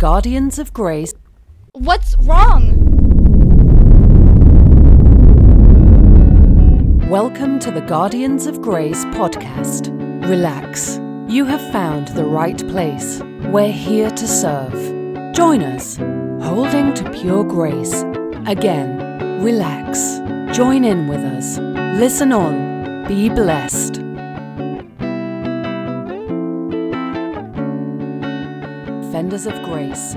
Guardians of Grace. What's wrong? Welcome to the Guardians of Grace podcast. Relax. You have found the right place. We're here to serve. Join us, holding to pure grace. Again, relax. Join in with us. Listen on. Be blessed. Fenders of Grace.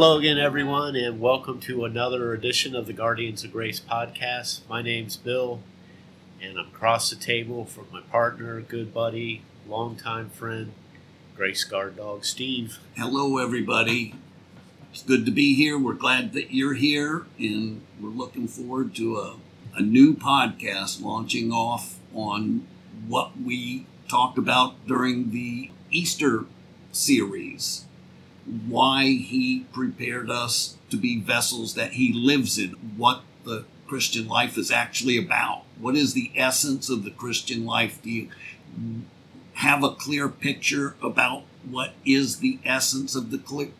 Hello again, everyone, and welcome to another edition of the Guardians of Grace podcast. My name's Bill, and I'm across the table from my partner, good buddy, longtime friend, Grace Guard Dog Steve. Hello, everybody. It's good to be here. We're glad that you're here, and we're looking forward to a, a new podcast launching off on what we talked about during the Easter series why he prepared us to be vessels that he lives in, what the Christian life is actually about. What is the essence of the Christian life? Do you have a clear picture about what is the essence of the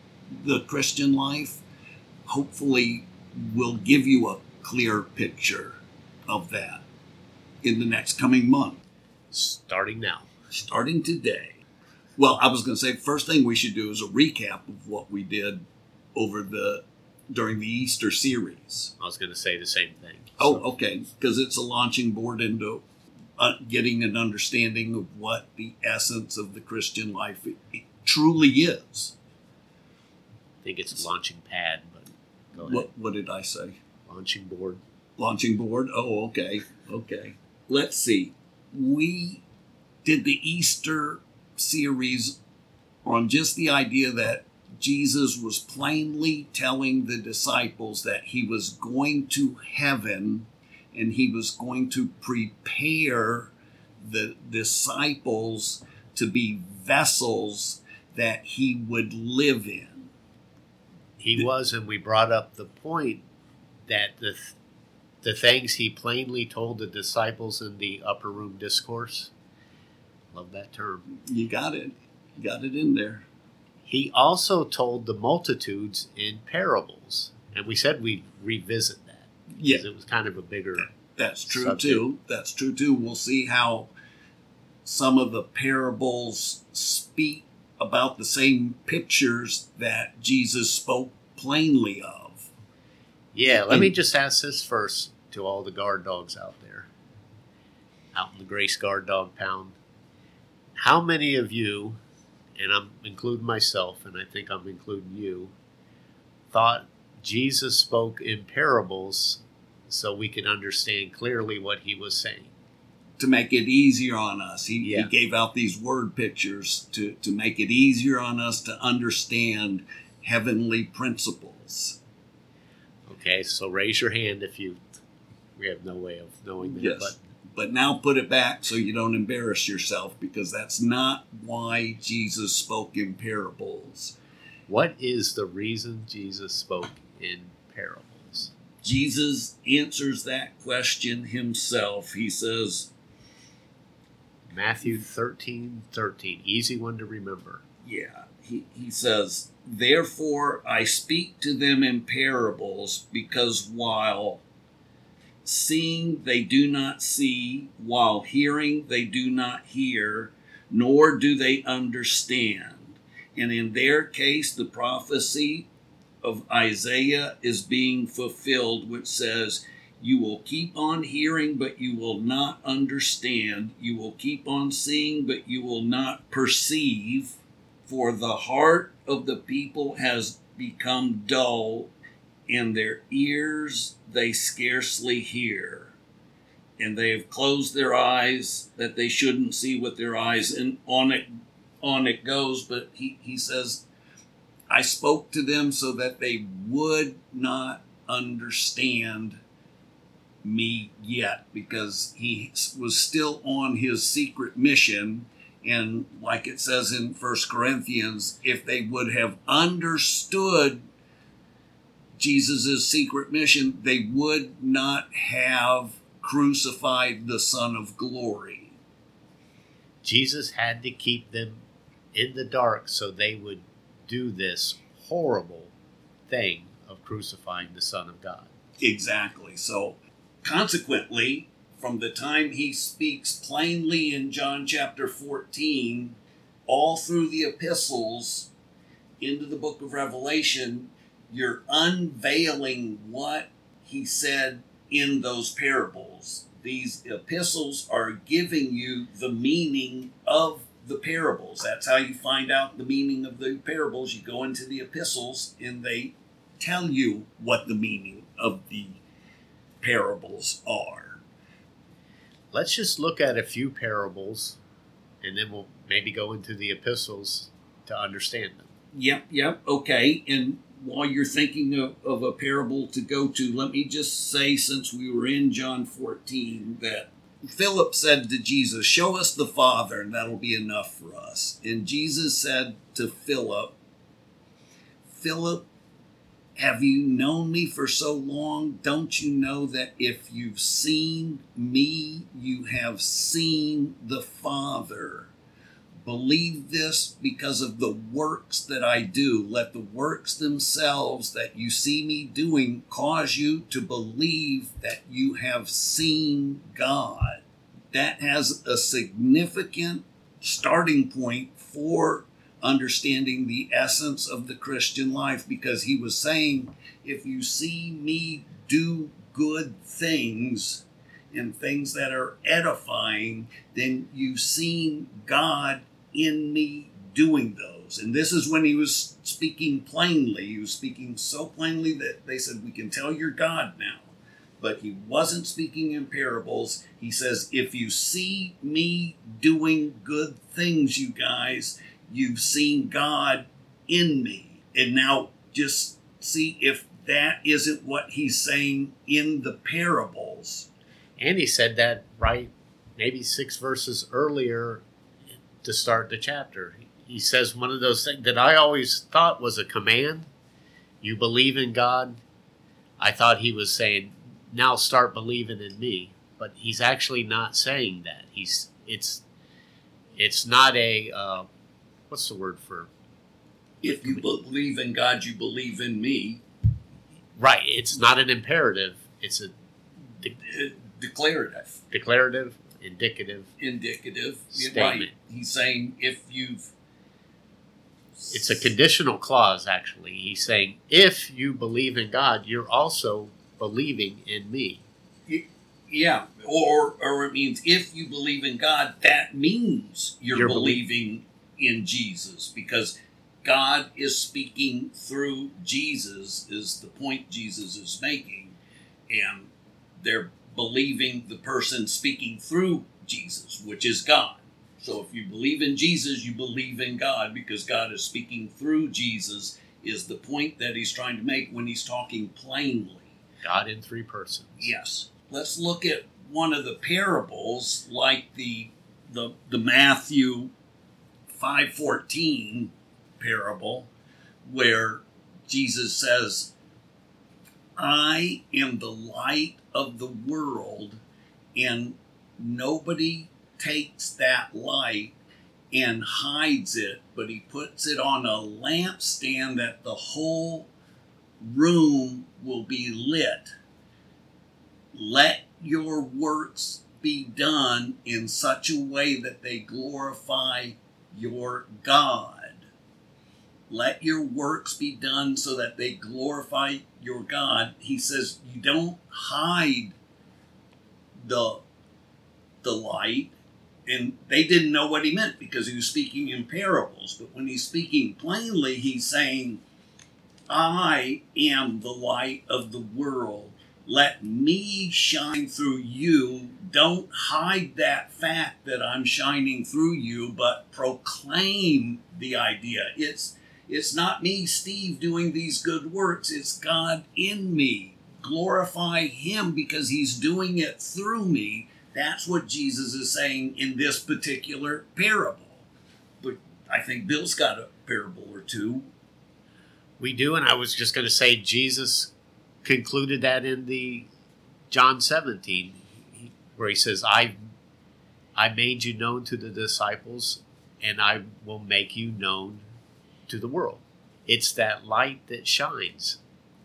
the Christian life? Hopefully, we'll give you a clear picture of that in the next coming month, Starting now. starting today. Well, I was going to say first thing we should do is a recap of what we did over the during the Easter series. I was going to say the same thing. Oh, So, okay, because it's a launching board into uh, getting an understanding of what the essence of the Christian life it, it truly is. I think it's a launching pad, but go ahead. What what did I say? Launching board. Launching board. Oh, okay, okay. Let's see. We did the Easter series on just the idea that Jesus was plainly telling the disciples that he was going to heaven and he was going to prepare the disciples to be vessels that he would live in. He was, and we brought up the point that the the things he plainly told the disciples in the upper room discourse. Love that term. You got it. You got it in there. He also told the multitudes in parables, and we said we'd revisit that. Yeah. 'cause It was kind of a bigger. That's true subject. too. That's true too. We'll see how some of the parables speak about the same pictures that Jesus spoke plainly of. Yeah, let me just ask this first to all the guard dogs out there, out in the Grace Guard Dog Pound. How many of you, and I'm including myself, and I think I'm including you, thought Jesus spoke in parables so we could understand clearly what he was saying? To make it easier on us, he, Yeah. he gave out these word pictures to, to make it easier on us to understand heavenly principles. Okay, so raise your hand if you. We have no way of knowing that, Yes. but But now put it back so you don't embarrass yourself because that's not why Jesus spoke in parables. what is the reason Jesus spoke in parables? Jesus answers that question himself. He says, Matthew 13 13. Easy one to remember. Yeah, he, he says, Therefore I speak to them in parables, because while seeing they do not see, while hearing they do not hear, nor do they understand. And in their case, the prophecy of Isaiah is being fulfilled, which says, You will keep on hearing, but you will not understand. You will keep on seeing, but you will not perceive. For the heart of the people has become dull, and their ears they scarcely hear. And they have closed their eyes that they shouldn't see with their eyes, and on it on it goes. But he, he says, I spoke to them so that they would not understand me yet because he was still on his secret mission and like it says in First Corinthians if they would have understood Jesus' secret mission they would not have crucified the son of glory. Jesus had to keep them in the dark so they would do this horrible thing of crucifying the son of God. Exactly. So Consequently, from the time he speaks plainly in John chapter 14, all through the epistles into the book of Revelation, you're unveiling what he said in those parables. These epistles are giving you the meaning of the parables. That's how you find out the meaning of the parables. You go into the epistles and they tell you what the meaning of the parables are. Let's just look at a few parables and then we'll maybe go into the epistles to understand them. Yep, yep, okay. And while you're thinking of, of a parable to go to, let me just say, since we were in John 14, that Philip said to Jesus, Show us the Father, and that'll be enough for us. And Jesus said to Philip, Philip, have you known me for so long? Don't you know that if you've seen me, you have seen the Father? Believe this because of the works that I do. Let the works themselves that you see me doing cause you to believe that you have seen God. That has a significant starting point for understanding the essence of the Christian life because he was saying, if you see me do good things and things that are edifying, then you've seen God in me doing those. And this is when he was speaking plainly. He was speaking so plainly that they said, We can tell you're God now. But he wasn't speaking in parables. He says, If you see me doing good things, you guys, You've seen God in me. And now just see if that isn't what he's saying in the parables. And he said that right maybe six verses earlier to start the chapter. He says one of those things that I always thought was a command. You believe in God. I thought he was saying, now start believing in me. But he's actually not saying that. He's it's it's not a uh, what's the word for if you believe in God, you believe in me. Right. It's not an imperative. It's a de- declarative. Declarative, indicative, indicative statement. Right. He's saying if you've. It's a conditional clause, actually. He's saying if you believe in God, you're also believing in me. Yeah, or or it means if you believe in God, that means you're, you're believing in Jesus because God is speaking through Jesus, is the point Jesus is making. And they're believing the person speaking through Jesus, which is God. So if you believe in Jesus, you believe in God because God is speaking through Jesus, is the point that he's trying to make when he's talking plainly. God in three persons. Yes. Let's look at one of the parables, like the the, the Matthew 514 parable where Jesus says, I am the light of the world, and nobody takes that light and hides it, but he puts it on a lampstand that the whole room will be lit. Let your works be done in such a way that they glorify your God. Let your works be done so that they glorify your God. He says you don't hide the the light and they didn't know what he meant because he was speaking in parables but when he's speaking plainly he's saying i am the light of the world let me shine through you. Don't hide that fact that I'm shining through you, but proclaim the idea. It's It's not me, Steve, doing these good works. It's God in me. Glorify Him because He's doing it through me. That's what Jesus is saying in this particular parable. But I think Bill's got a parable or two. We do, and I was just going to say Jesus concluded that in the John 17, where he says, I, I made you known to the disciples, and I will make you known to the world. It's that light that shines.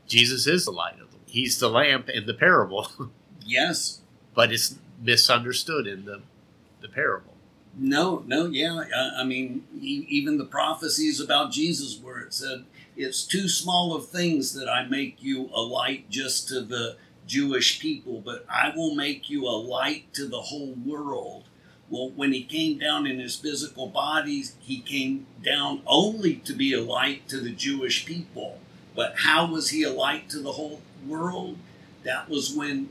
Jesus is the light of the world. He's the lamp in the parable, Yes. but it's misunderstood in the, the parable. No, no, yeah. I, I mean, e- even the prophecies about Jesus, where it said, It's too small of things that I make you a light just to the Jewish people, but I will make you a light to the whole world. Well, when he came down in his physical body, he came down only to be a light to the Jewish people. But how was he a light to the whole world? That was when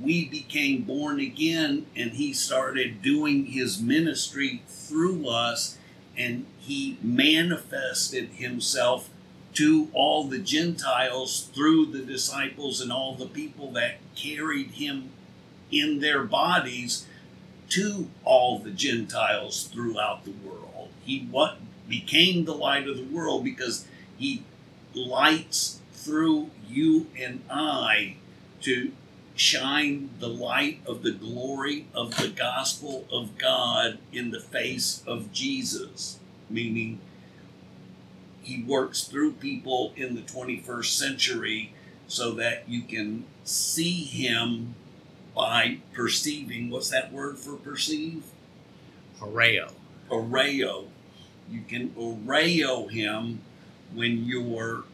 we became born again and he started doing his ministry through us and he manifested himself to all the Gentiles through the disciples and all the people that carried him in their bodies to all the Gentiles throughout the world. He what became the light of the world because he lights through you and I to shine the light of the glory of the gospel of God in the face of Jesus, meaning he works through people in the 21st century so that you can see him by perceiving. What's that word for perceive? Horeo. Oreo. You can oreo him when you're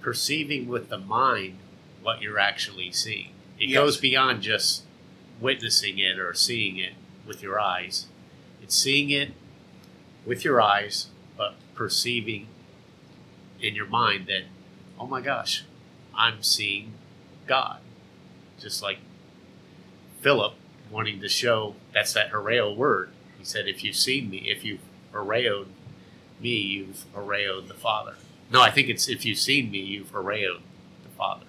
perceiving with the mind what you're actually seeing. It Yes. goes beyond just witnessing it or seeing it with your eyes. It's seeing it with your eyes, but perceiving in your mind that, oh my gosh, I'm seeing God. Just like Philip wanting to show that's that horeo word. He said, if you've seen me, if you've horeoed me, you've horeoed the Father. No, I think it's if you've seen me, you've horeoed the Father.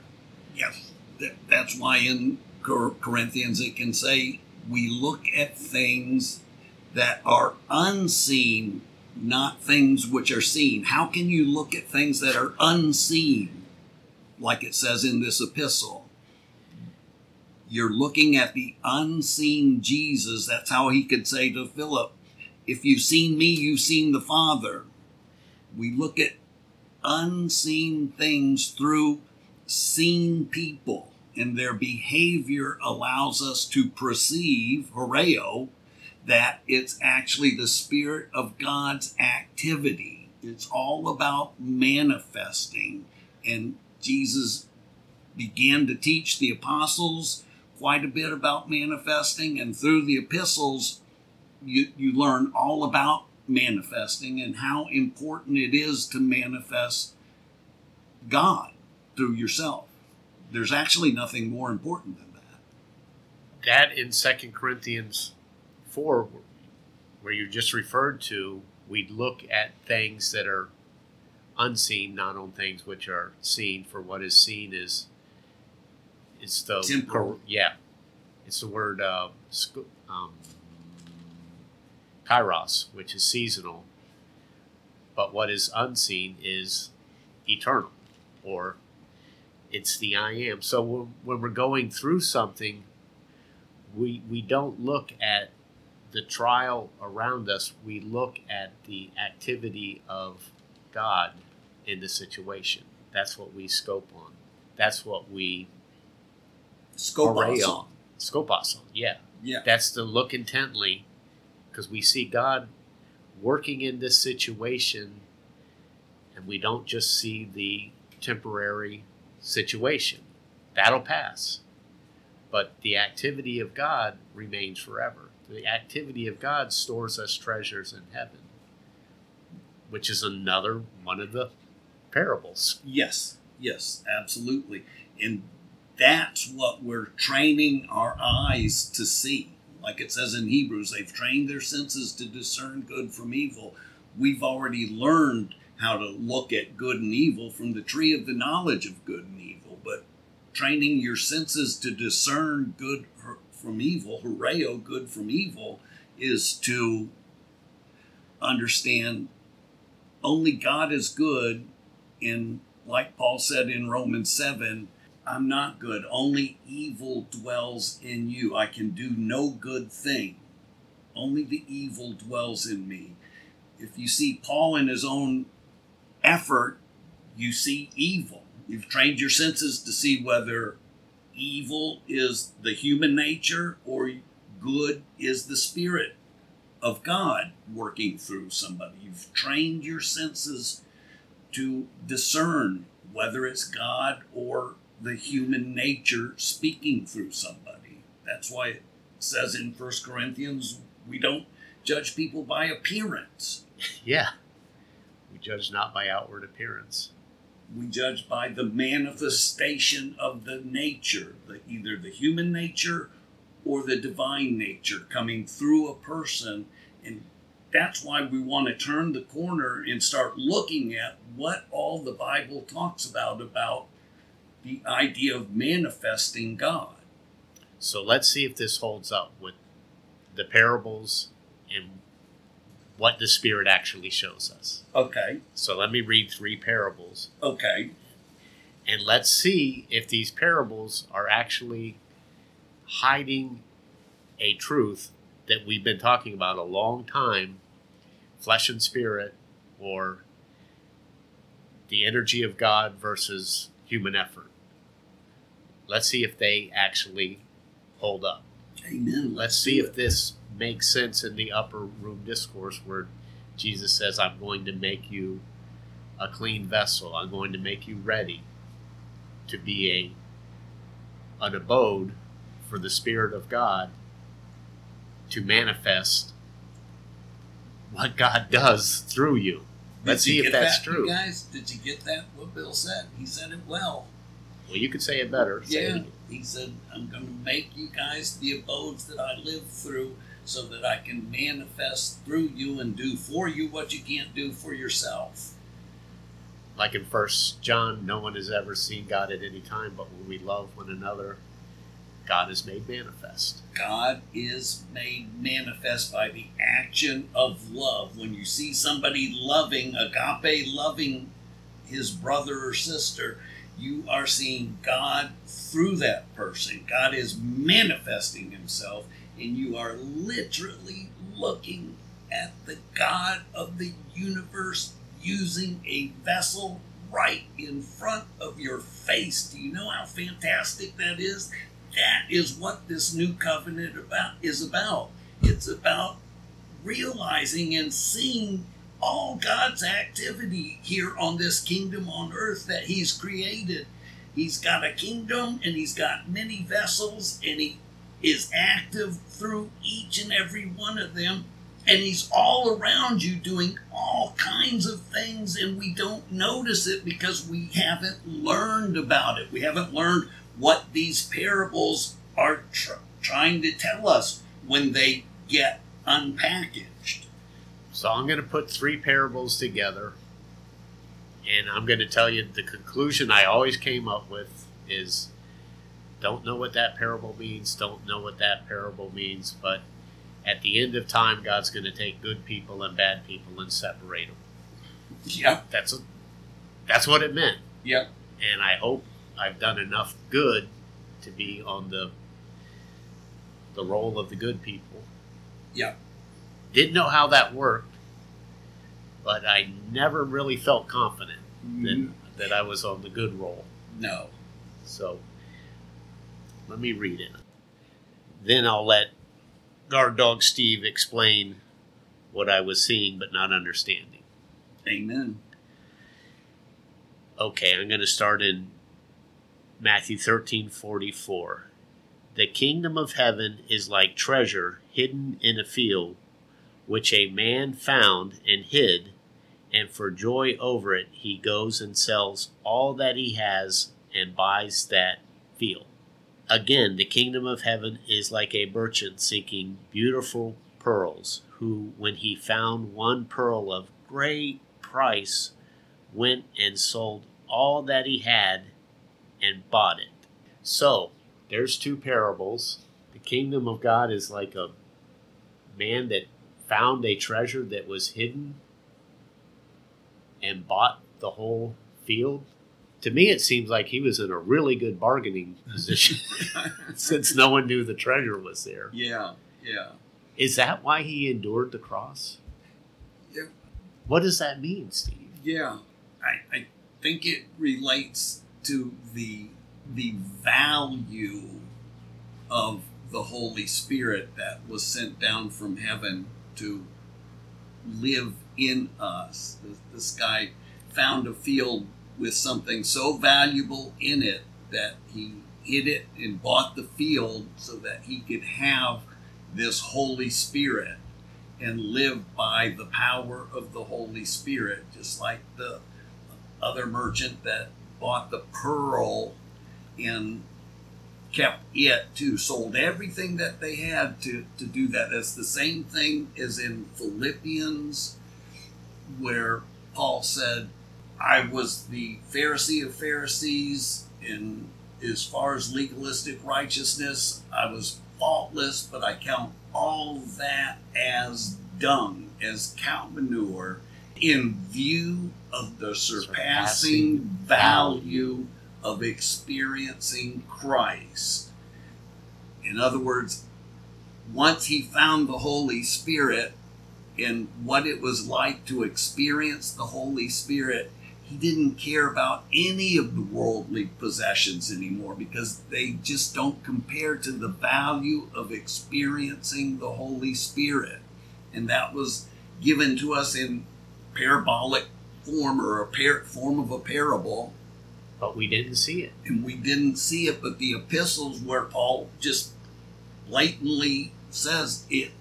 Yes, that's why in Corinthians it can say we look at things that are unseen, not things which are seen. How can you look at things that are unseen, like it says in this epistle? You're looking at the unseen Jesus. That's how he could say to Philip, If you've seen me, you've seen the Father. We look at unseen things through seen people, and their behavior allows us to perceive, horeo, that it's actually the Spirit of God's activity. It's all about manifesting. And Jesus began to teach the apostles quite a bit about manifesting, and through the epistles, you, you learn all about manifesting and how important it is to manifest God through yourself. There's actually nothing more important than that. That in Second Corinthians four, where you just referred to, we'd look at things that are unseen, not on things which are seen. For what is seen is it's the Temporal. yeah, it's the word uh, um, kairos, which is seasonal. But what is unseen is eternal, or it's the I am. So when, when we're going through something, we we don't look at the trial around us. We look at the activity of God in the situation. That's what we scope on. That's what we Scopos. Scopos on. Yeah, Yeah. that's to look intently, because we see God working in this situation, and we don't just see the temporary situation. That'll pass. But the activity of God remains forever. The activity of God stores us treasures in heaven, which is another one of the parables. Yes, yes, absolutely. And that's what we're training our eyes to see. Like it says in Hebrews, they've trained their senses to discern good from evil. we've already learned how to look at good and evil from the tree of the knowledge of good and evil. But training your senses to discern good from evil, horeo, good from evil, is to understand only God is good. In like Paul said in Romans 7, I'm not good. Only evil dwells in you. I can do no good thing. Only the evil dwells in me. If you see Paul in his own effort, you see evil. You've trained your senses to see whether evil is the human nature or good is the spirit of God working through somebody. You've trained your senses to discern whether it's God or the human nature speaking through somebody. That's why it says in First Corinthians, we don't judge people by appearance. Yeah. We judge not by outward appearance. We judge by the manifestation of the nature, the, either the human nature or the divine nature coming through a person. And that's why we want to turn the corner and start looking at what all the Bible talks about about the idea of manifesting God. So let's see if this holds up with the parables and what the Spirit actually shows us. Okay. So let me read three parables. Okay. And let's see if these parables are actually hiding a truth that we've been talking about a long time flesh and spirit, or the energy of God versus human effort. Let's see if they actually hold up. Amen. Let's see if this makes sense in the upper room discourse where Jesus says, I'm going to make you a clean vessel. I'm going to make you ready to be a an abode for the Spirit of God to manifest what God does through you. Let's see if that's that, true. Guys, did you get that? What Bill said? He said it well. Well, you could say it better. Say it Yeah. again. He said, I'm going to make you guys the abodes that I live through so that I can manifest through you and do for you what you can't do for yourself. Like in First John, no one has ever seen God at any time, but when we love one another, God is made manifest. God is made manifest by the action of love. When you see somebody loving, agape loving his brother or sister, you are seeing God through that person. God is manifesting himself, and you are literally looking at the God of the universe using a vessel right in front of your face. Do you know how fantastic that is? That is what this new covenant about is about. It's about realizing and seeing all God's activity here on this kingdom on earth that He's created. He's got a kingdom and He's got many vessels and He is active through each and every one of them. And He's all around you doing all kinds of things, and we don't notice it because we haven't learned about it. We haven't learned what these parables are tr- trying to tell us when they get unpackaged. So I'm going to put three parables together, and I'm going to tell you the conclusion I always came up with is don't know what that parable means, don't know what that parable means, but at the end of time, God's going to take good people and bad people and separate them. Yeah, That's a, that's what it meant, yep. and I hope I've done enough good to be on the the roll of the good people. Yep. Didn't know how that worked, but I never really felt confident that, mm-hmm. that I was on the good roll. No. So let me read it. Then I'll let guard dog Steve explain what I was seeing but not understanding. Amen. Okay, I'm going to start in Matthew 13 44. The kingdom of heaven is like treasure hidden in a field, which a man found and hid, and for joy over it he goes and sells all that he has and buys that field. Again, the kingdom of heaven is like a merchant seeking beautiful pearls, who, when he found one pearl of great price went and sold all that he had and bought it. So, there's two parables. The kingdom of God is like a man that found a treasure that was hidden and bought the whole field. To me, it seems like he was in a really good bargaining position since no one knew the treasure was there. yeah, yeah. Is that why he endured the cross? Yeah. What does that mean, Steve? Yeah, I, I think it relates to the the value of the Holy Spirit that was sent down from heaven to live in us. This, guy found a field with something so valuable in it that he hid it and bought the field so that he could have this Holy Spirit and live by the power of the Holy Spirit, just like the other merchant that bought the pearl and kept it too, sold everything that they had to, to do that. That's the same thing as in Philippians, where Paul said, I was the Pharisee of Pharisees in as far as legalistic righteousness, I was faultless, but I count all that as dung, as cow manure, in view of the surpassing Surpassing value of experiencing Christ. In other words, once he found the Holy Spirit and what it was like to experience the Holy Spirit, he didn't care about any of the worldly possessions anymore because they just don't compare to the value of experiencing the Holy Spirit. And that was given to us in parabolic form or a par- form of a parable But we didn't see it. and we didn't see it, but the epistles where Paul just blatantly says it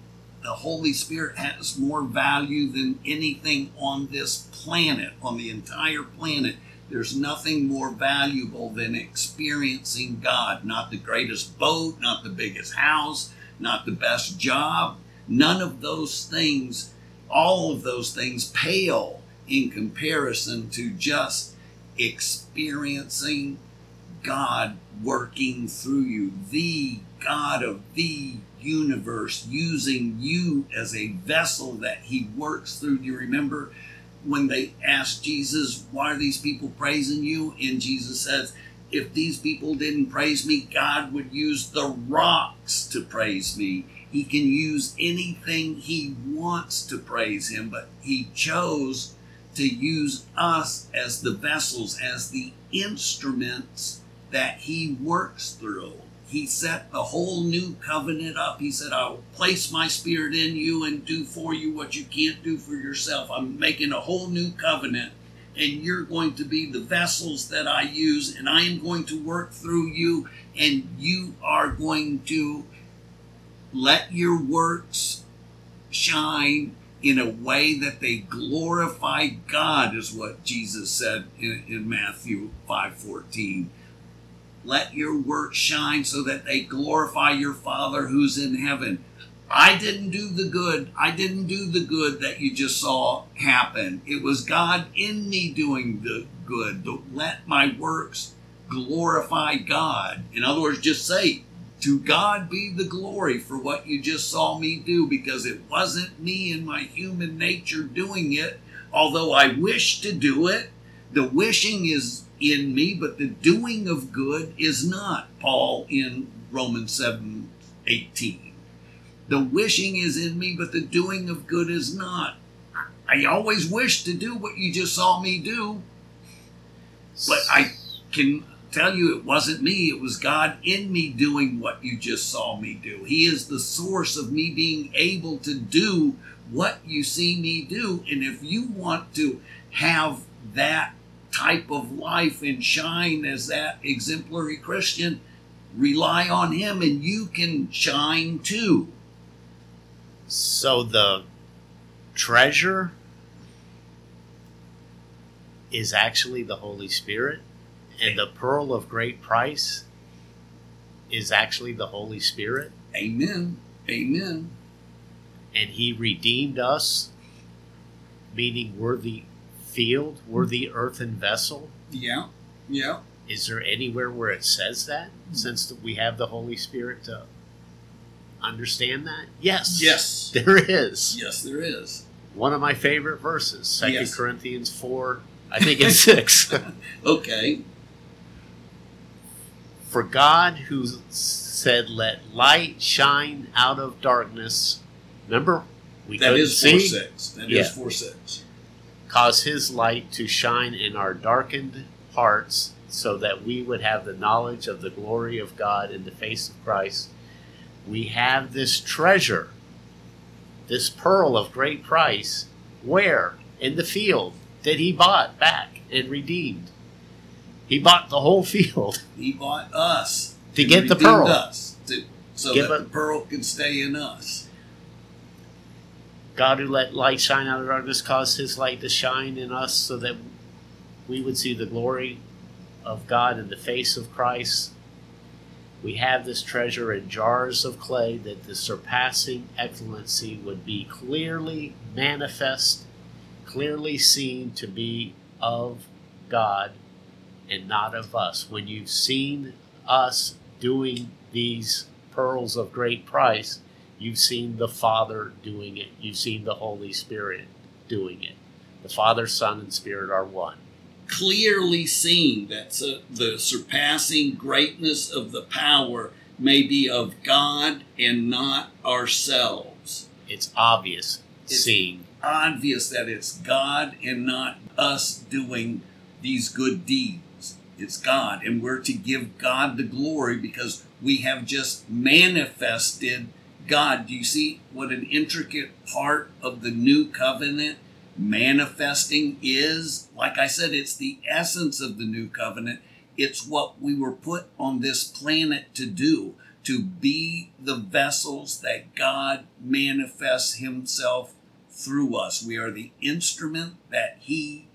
the Holy Spirit has more value than anything on this planet, on the entire planet. There's nothing more valuable than experiencing God. Not the greatest boat, not the biggest house, not the best job. None of those things, all of those things pale in comparison to just experiencing God working through you, the God of the universe, using you as a vessel that He works through. Do you remember when they asked Jesus, Why are these people praising you? And Jesus says, If these people didn't praise me, God would use the rocks to praise me. He can use anything He wants to praise Him, but He chose to use us as the vessels, as the instruments that He works through. He set the whole new covenant up. He said, I will place my spirit in you and do for you what you can't do for yourself. I'm making a whole new covenant, and you're going to be the vessels that I use, and I am going to work through you, and you are going to let your works shine in a way that they glorify God, is what Jesus said in, in Matthew 5:14 let your work shine so that they glorify your father who's in heaven. I didn't do the good. I didn't do the good that you just saw happen. It was god in me doing the good. Let my works glorify god. In other words just say to god be the glory for what you just saw me do because it wasn't me and my human nature doing it although i wish to do it the wishing is in me, but the doing of good is not. Paul in Romans 7 18. The wishing is in me, but the doing of good is not. I always wish to do what you just saw me do, but I can tell you it wasn't me. It was God in me doing what you just saw me do. He is the source of me being able to do what you see me do. And if you want to have that type of life and shine as that exemplary Christian, rely on Him and you can shine too. So the treasure is actually the Holy Spirit, and the pearl of great price is actually the Holy Spirit, Amen. Amen. and He redeemed us meaning we're the field, we're the earthen vessel. Yeah. Yeah. Is there anywhere where it says that? Since we have the Holy Spirit to understand that? Yes. Yes. There is. Yes, there is. One of my favorite verses, Second Yes. Corinthians 4, I think it's 6. Okay. For God, who said, Let light shine out of darkness, remember? We That is see, four six. That is Yeah. four six. cause his light to shine in our darkened hearts, so that we would have the knowledge of the glory of God in the face of Christ. We have this treasure, this pearl of great price, where? In the field that he bought back and redeemed. He bought the whole field He bought us to get the pearl. Us to, so Give that a- the pearl can stay in us. God who let light shine out of darkness caused his light to shine in us so that we would see the glory of God in the face of Christ. We have this treasure in jars of clay that the surpassing excellency would be clearly manifest, clearly seen to be of God and not of us. When you've seen us doing these pearls of great price, You've seen the Father doing it. You've seen the Holy Spirit doing it. The Father, Son, and Spirit are one. Clearly seen that the surpassing greatness of the power may be of God and not ourselves. It's obvious It's- seeing. Obvious that it's God and not us doing these good deeds. It's God, and we're to give God the glory because we have just manifested God. Do you see what an intricate part of the new covenant manifesting is? Like I said, it's the essence of the new covenant. It's what we were put on this planet to do, to be the vessels that God manifests Himself through us. We are the instrument that He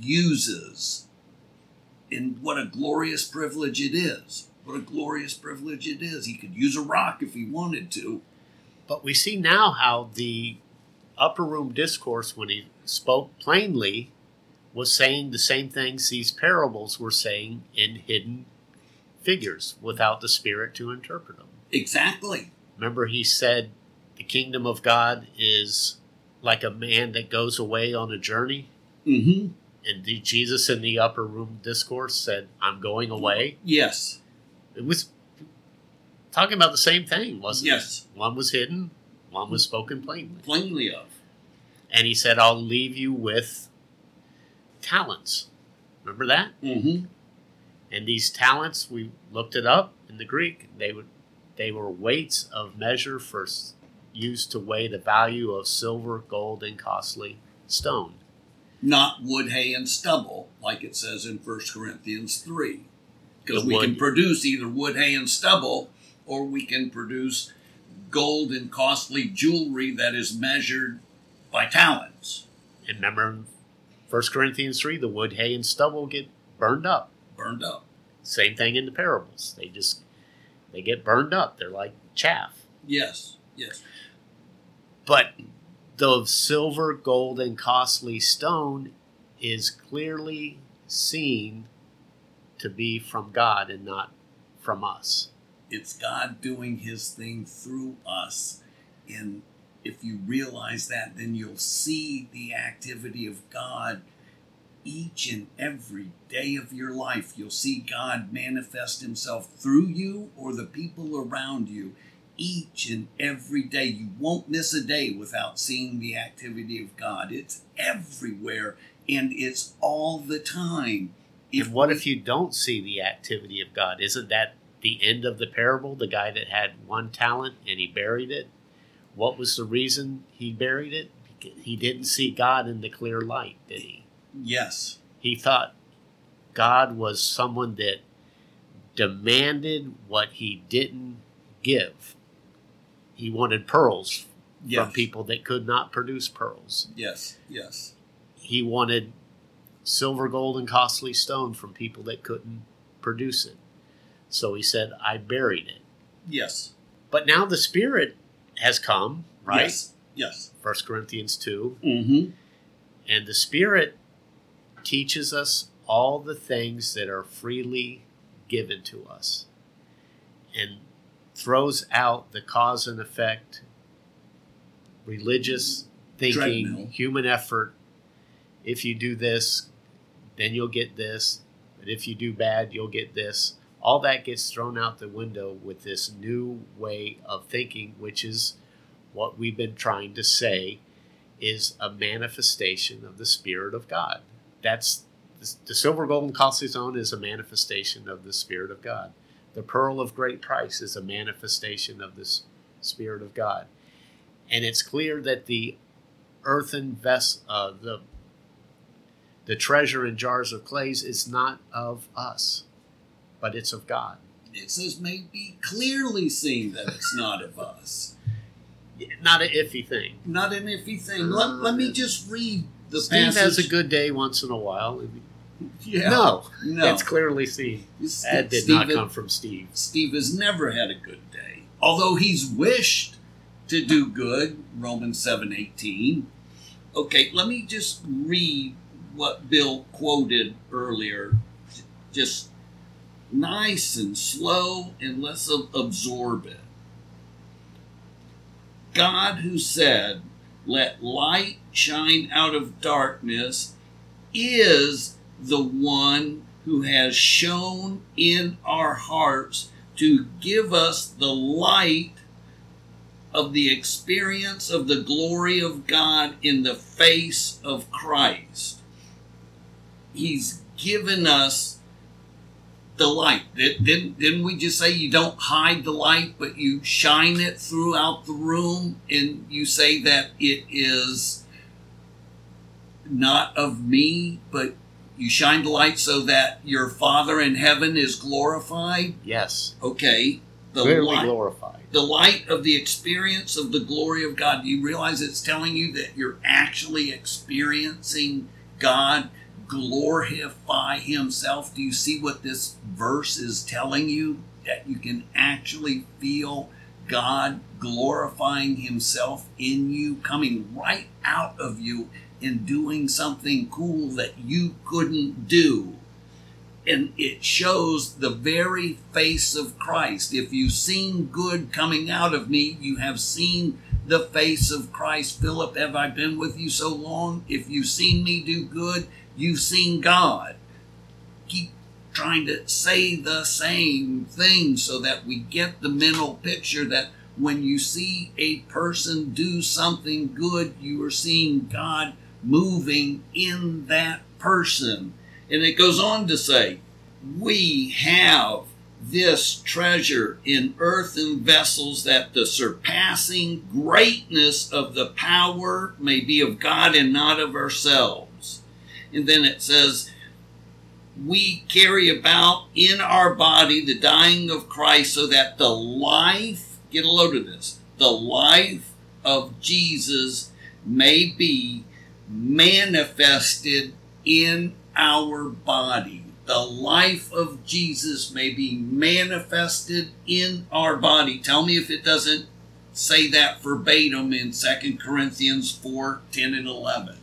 uses. And what a glorious privilege it is. What a glorious privilege it is. He could use a rock if he wanted to. But we see now how the upper room discourse, when he spoke plainly, was saying the same things these parables were saying in hidden figures without the Spirit to interpret them. Exactly. Remember, he said the kingdom of God is like a man that goes away on a journey. Mm-hmm. And the, Jesus in the upper room discourse said, I'm going away. Yes. It was talking about the same thing, wasn't Yes. it? Yes, one was hidden, one was spoken plainly. Plainly of. And he said, I'll leave you with talents. Remember that? Mm-hmm. And these talents, we looked it up in the Greek. They would, they were weights of measure for s- used to weigh the value of silver, gold, and costly stone. Not wood, hay, and stubble, like it says in 1 Corinthians 3. Because we can produce either wood, hay, and stubble, or we can produce gold and costly jewelry that is measured by talents, And remember, in 1 Corinthians three, the wood, hay, and stubble get burned up. burned up. Same thing in the parables. They just they get burned up. They're like chaff. Yes. Yes. But the silver, gold, and costly stone is clearly seen to be from God and not from us. It's God doing his thing through us. And if you realize that, then you'll see the activity of God each and every day of your life. You'll see God manifest himself through you or the people around you each and every day. You won't miss a day without seeing the activity of God. It's everywhere and it's all the time. and what if you don't see the activity of God? Isn't that the end of the parable? The guy that had one talent and he buried it. What was the reason he buried it? He didn't see God in the clear light, did he? Yes. He thought God was someone that demanded what he didn't give. He wanted pearls Yes. from people that could not produce pearls. Yes. Yes. He wanted silver, gold, and costly stone from people that couldn't produce it. So he said, I buried it. Yes. But now the Spirit has come, right? Yes. Yes. 1 Corinthians 2. Mm-hmm. And the Spirit teaches us all the things that are freely given to us and throws out the cause and effect, religious thinking, Treadmill. human effort. If you do this, then you'll get this. But if you do bad, you'll get this. All that gets thrown out the window with this new way of thinking, which is what we've been trying to say is a manifestation of the Spirit of God. That's the silver, gold, and costly stone is a manifestation of the Spirit of God. The pearl of great price is a manifestation of this Spirit of God. And it's clear that the earthen vessel, uh, the the treasure in jars of clays is not of us, but it's of God. It says, may be clearly seen that it's not of us. Not an iffy thing. Not an iffy thing. Let, let me just read the Steve passage. has a good day once in a while. Yeah. No, no. it's clearly seen. That did Steve, not come from Steve. Steve has never had a good day. Although he's wished to do good, Romans 7:18. Okay, let me just read what Bill quoted earlier. Just nice and slow and let's absorb it. God who said, "Let light shine out of darkness," is the one who has shone in our hearts to give us the light of the experience of the glory of God in the face of Christ. He's given us the light. Di- Didn't, didn't we just say you don't hide the light, but you shine it throughout the room and you say that it is not of me, but you shine the light so that your Father in heaven is glorified? Yes, Okay. The clearly light, glorified. the light of the experience of the glory of God. Do you realize it's telling you that you're actually experiencing God glorify Himself? Do you see what this verse is telling you? That you can actually feel God glorifying Himself in you, coming right out of you and doing something cool that you couldn't do and it shows the very face of Christ. If you've seen good coming out of me, you have seen the face of Christ. Philip, have I been with you so long? If you've seen me do good, you've seen God. Keep trying to say the same thing so that we get the mental picture that when you see a person do something good, you are seeing God moving in that person. And it goes on to say, We have this treasure in earthen vessels that the surpassing greatness of the power may be of God and not of ourselves. And then it says, We carry about in our body the dying of Christ so that the life, get a load of this, the life of Jesus may be manifested in our body. The life of Jesus may be manifested in our body. Tell me if it doesn't say that verbatim in 2 Corinthians 4 10 and 11.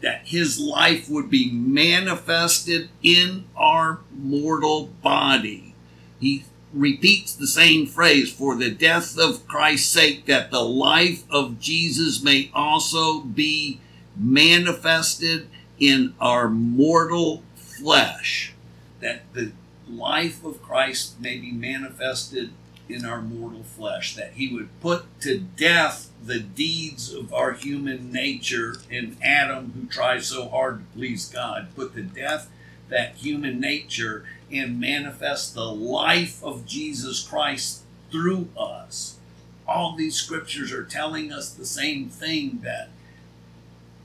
That his life would be manifested in our mortal body. He repeats the same phrase for the death of Christ's sake, that the life of Jesus may also be manifested in our mortal flesh. That the life of Christ may be manifested in our mortal flesh. That he would put to death the deeds of our human nature in Adam, who tries so hard to please God, put to death that human nature and manifest the life of Jesus Christ through us. All these scriptures are telling us the same thing that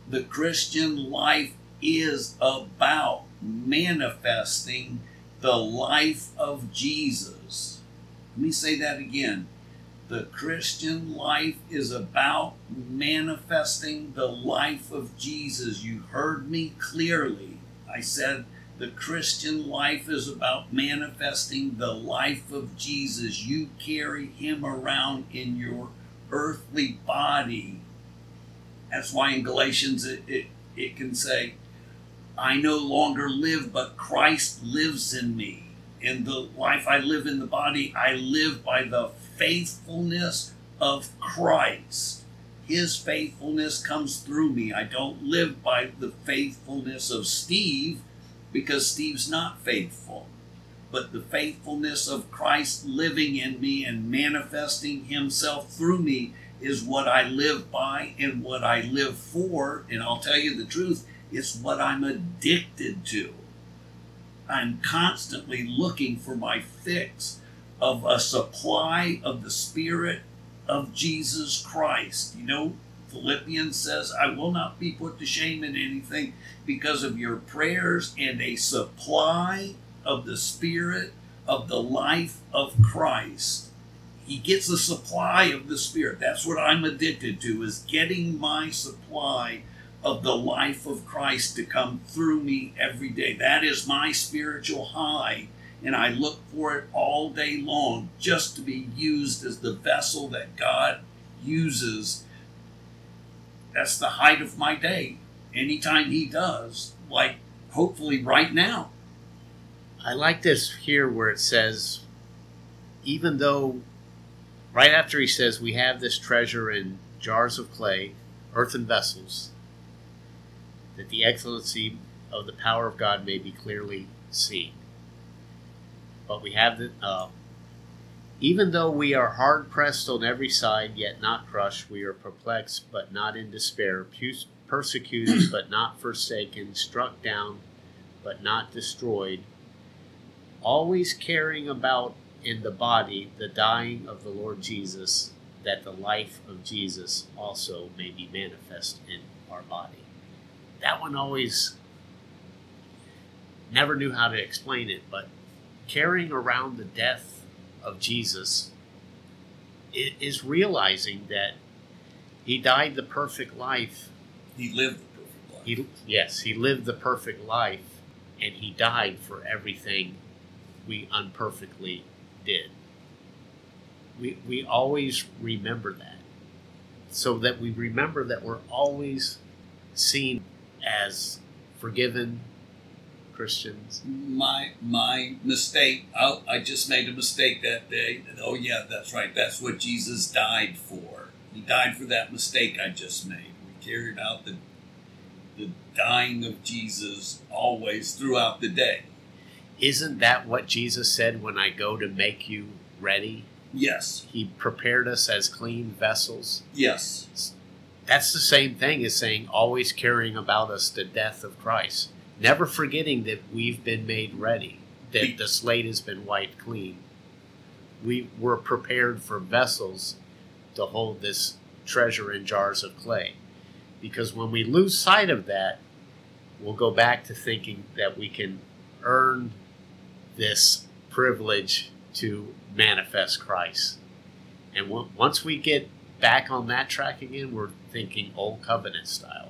the Christian life is about manifesting the life of Jesus. Let me say that again. The Christian life is about manifesting the life of Jesus. You heard me clearly. I said the Christian life is about manifesting the life of Jesus. You carry him around in your earthly body. That's why in Galatians it, it It can say, I no longer live, but Christ lives in me. In the life I live in the body, I live by the faithfulness of Christ. His faithfulness comes through me. I don't live by the faithfulness of Steve because Steve's not faithful, but the faithfulness of Christ living in me and manifesting himself through me is what I live by and what I live for. And I'll tell you the truth, it's what I'm addicted to. I'm constantly looking for my fix of a supply of the Spirit of Jesus Christ. You know, Philippians says, I will not be put to shame in anything because of your prayers and a supply of the Spirit of the life of Christ. He gets a supply of the Spirit. That's what I'm addicted to, is getting my supply of the life of Christ to come through me every day. That is my spiritual high. And I look for it all day long just to be used as the vessel that God uses. That's the height of my day. Anytime He does, like hopefully right now. I like this here where it says, even though, right after he says, we have this treasure in jars of clay, earthen vessels, that the excellency of the power of God may be clearly seen. But we have the, uh, even though we are hard pressed on every side, yet not crushed, we are perplexed, but not in despair, persecuted, but not forsaken, struck down, but not destroyed, always carrying about in the body the dying of the Lord Jesus, that the life of Jesus also may be manifest in our body that one always never knew how to explain it, but carrying around the death of Jesus is realizing that he died the perfect life. He lived the perfect life. He, yes, he lived the perfect life, and he died for everything we unperfectly did. We, we always remember that. So that we remember that we're always seen as forgiven Christians? My my mistake. Oh, I just made a mistake that day. Oh yeah, that's right. That's what Jesus died for. He died for that mistake I just made. We carried out the the dying of Jesus always throughout the day. Isn't that what Jesus said when I go to make you ready? Yes. He prepared us as clean vessels. Yes that's the same thing as saying always carrying about us the death of Christ. Never forgetting that we've been made ready, that the slate has been wiped clean. We were prepared for vessels to hold this treasure in jars of clay. Because when we lose sight of that, we'll go back to thinking that we can earn this privilege to manifest Christ. And once we get back on that track again, we're thinking old covenant style.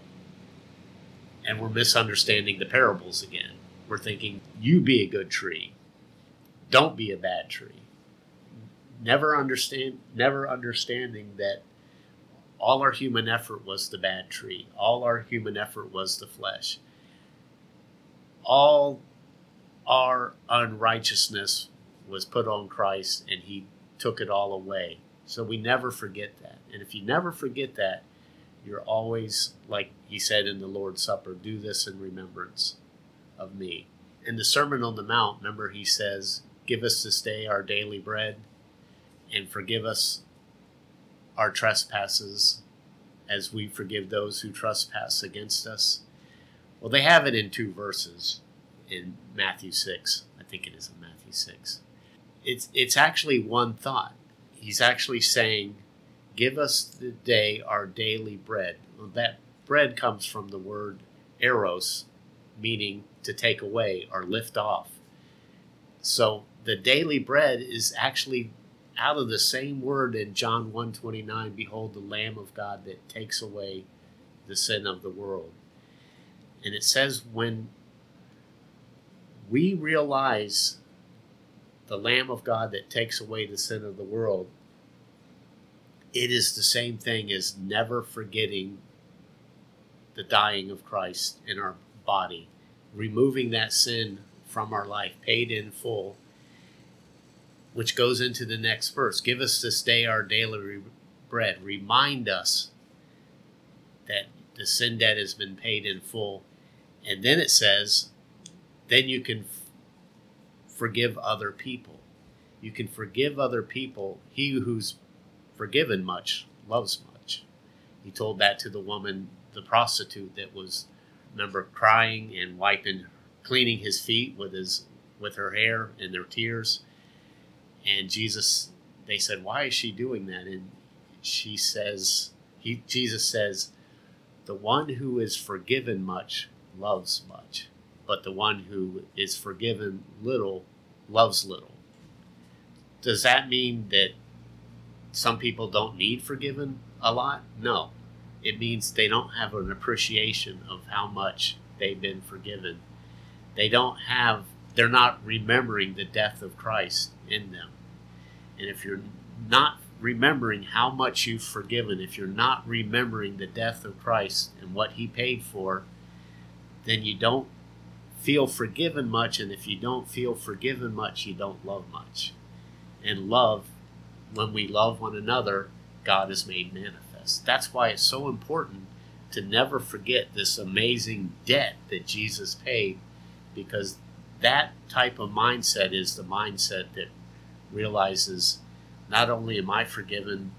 And we're misunderstanding the parables again. We're thinking, you be a good tree. Don't be a bad tree. Never understand never understanding that all our human effort was the bad tree. All our human effort was the flesh. All our unrighteousness was put on Christ and he took it all away. So we never forget that. And if you never forget that, you're always, like he said in the Lord's Supper, do this in remembrance of me. In the Sermon on the Mount, remember he says, Give us this day our daily bread and forgive us our trespasses as we forgive those who trespass against us. Well, they have it in two verses in Matthew 6. I think it is in Matthew 6. It's, it's actually one thought he's actually saying, Give us the day our daily bread. Well, that bread comes from the word eros, meaning to take away or lift off. So the daily bread is actually out of the same word in John 129 behold the lamb of God that takes away the sin of the world. And it says when we realize the Lamb of God that takes away the sin of the world, it is the same thing as never forgetting the dying of Christ in our body, removing that sin from our life, paid in full, which goes into the next verse. Give us this day our daily re- bread. Remind us that the sin debt has been paid in full. And then it says, then you can f- forgive other people. You can forgive other people. He who's forgiven much loves much. He told that to the woman, the prostitute that was, remember, crying and wiping, cleaning his feet with his with her hair and their tears. And Jesus, they said, "Why is she doing that?" And she says, "He." Jesus says, "The one who is forgiven much loves much, but the one who is forgiven little loves little." Does that mean that some people don't need forgiven a lot? No. It means they don't have an appreciation of how much they've been forgiven. They don't have, they're not remembering the death of Christ in them. And if you're not remembering how much you've forgiven, if you're not remembering the death of Christ and what he paid for, then you don't feel forgiven much. And if you don't feel forgiven much, you don't love much. And love when we love one another, God is made manifest. That's why it's so important to never forget this amazing debt that Jesus paid, because that type of mindset is the mindset that realizes not only am I forgiven,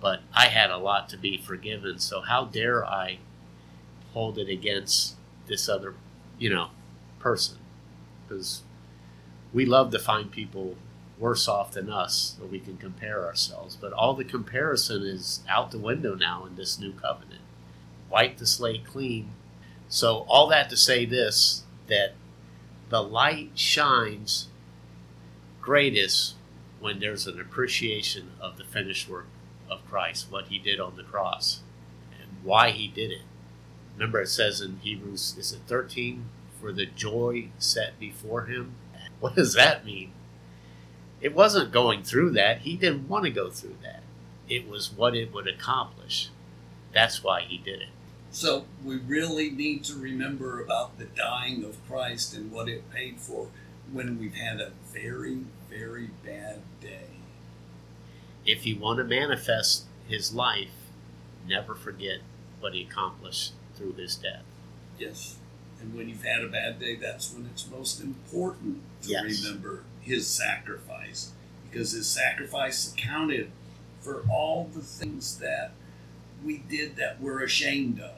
but I had a lot to be forgiven. So how dare I hold it against this other, you know, person? Because we love to find people worse off than us so we can compare ourselves. But all the comparison is out the window now in this new covenant. Wipe the slate clean. So, all that to say this that the light shines greatest when there's an appreciation of the finished work of Christ, what he did on the cross, and why he did it. Remember, it says in Hebrews, is it 13? For the joy set before him. What does that mean? it wasn't going through that. He didn't want to go through that. It was what it would accomplish. That's why he did it. So we really need to remember about the dying of Christ and what it paid for when we've had a very, very bad day. If you want to manifest his life, never forget what he accomplished through his death. Yes. And when you've had a bad day, that's when it's most important to Yes. remember his sacrifice. Because his sacrifice accounted for all the things that we did that we're ashamed of.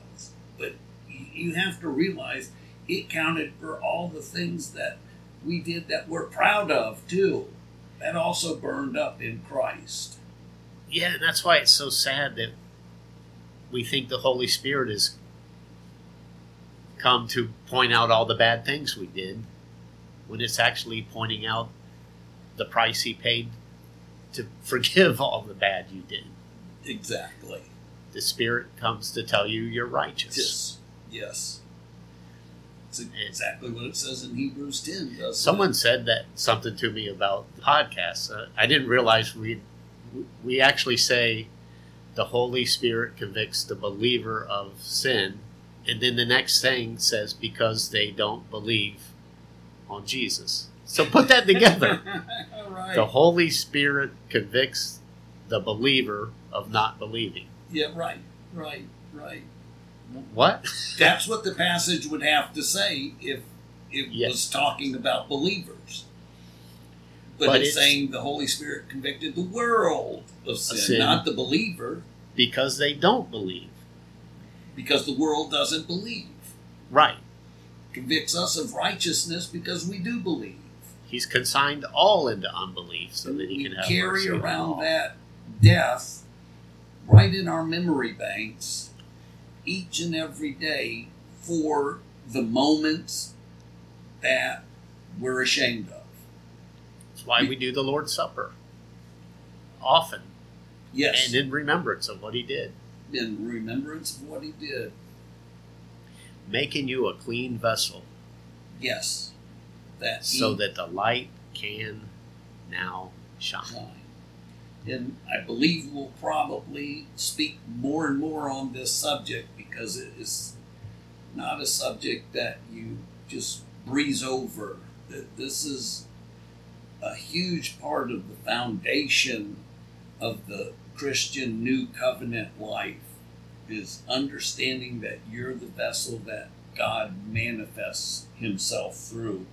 But you have to realize it counted for all the things that we did that we're proud of, too. That also burned up in Christ. Yeah, that's why it's so sad that we think the Holy Spirit has come to point out all the bad things we did when it's actually pointing out the price he paid to forgive all the bad you did. Exactly. The Spirit comes to tell you you're righteous. Yes. Yes. It's exactly what it says in Hebrews 10, doesn't Someone it? said that something to me about the podcast. Uh, I didn't realize we we actually say the Holy Spirit convicts the believer of sin, and then the next thing says because they don't believe on Jesus. So put that together. right. the Holy Spirit convicts the believer of not believing. yeah, right, right, right. What? That's what the passage would have to say if it Yes. was talking about believers. But, But it's, it's- saying the Holy Spirit convicted the world of sin, sin. not the believer, Because they don't believe. Because the world doesn't believe. Right. Convicts us of righteousness because we do believe. He's consigned all into unbelief so that he we can have carry around that death right in our memory banks each and every day for the moments that we're ashamed of. That's why we do the Lord's Supper often Yes, and in remembrance of what he did, in remembrance of what he did. making you a clean vessel Yes, that so that the light can now shine. shine. And I believe we'll probably speak more and more on this subject because it is not a subject that you just breeze over. That this is a huge part of the foundation of the Christian new covenant life is understanding that you're the vessel that God manifests himself through.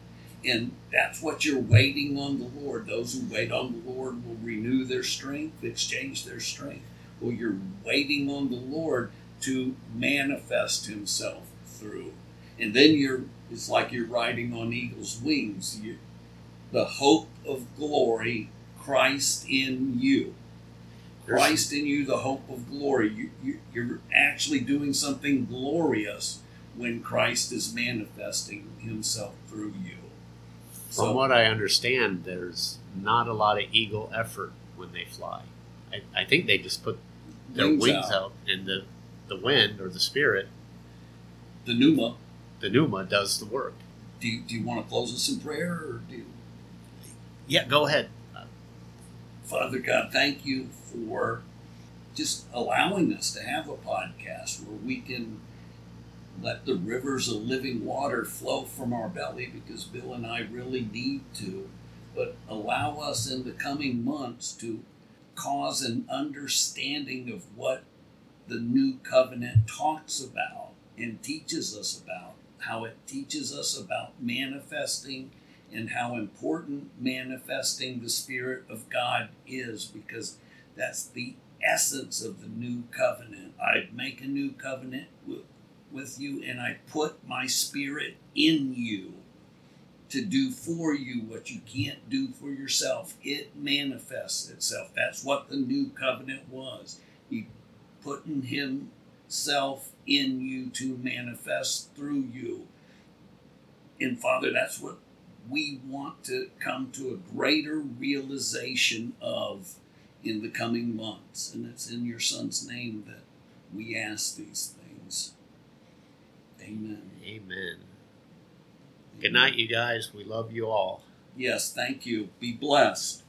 And that's what you're waiting on the Lord. Those who wait on the Lord will renew their strength, exchange their strength. Well, you're waiting on the Lord to manifest himself through. And then you're it's like you're riding on eagle's wings. You, the hope of glory, Christ in you. Christ in you, the hope of glory. You, you, you're actually doing something glorious when Christ is manifesting himself through you. From what I understand, there's not a lot of eagle effort when they fly. I, I think they just put their Wings wings, out. out. and the, the wind or the spirit, the pneuma, the pneuma, does the work. do you, do you want to close us in prayer or do you? Yeah, go ahead. Father God, thank you for just allowing us to have a podcast where we can let the rivers of living water flow from our belly because Bill and I really need to. But allow us in the coming months to cause an understanding of what the new covenant talks about and teaches us about, how it teaches us about manifesting and how important manifesting the Spirit of God is because that's the essence of the new covenant. I make a new covenant with, with you and I put my Spirit in you to do for you what you can't do for yourself. It manifests itself. That's what the new covenant was. He putting himself in you to manifest through you. And Father, that's what we want to come to a greater realization of in the coming months. And it's in your Son's name that we ask these things. Amen. Amen. Good night, you guys. We love you all. Yes, thank you. Be blessed.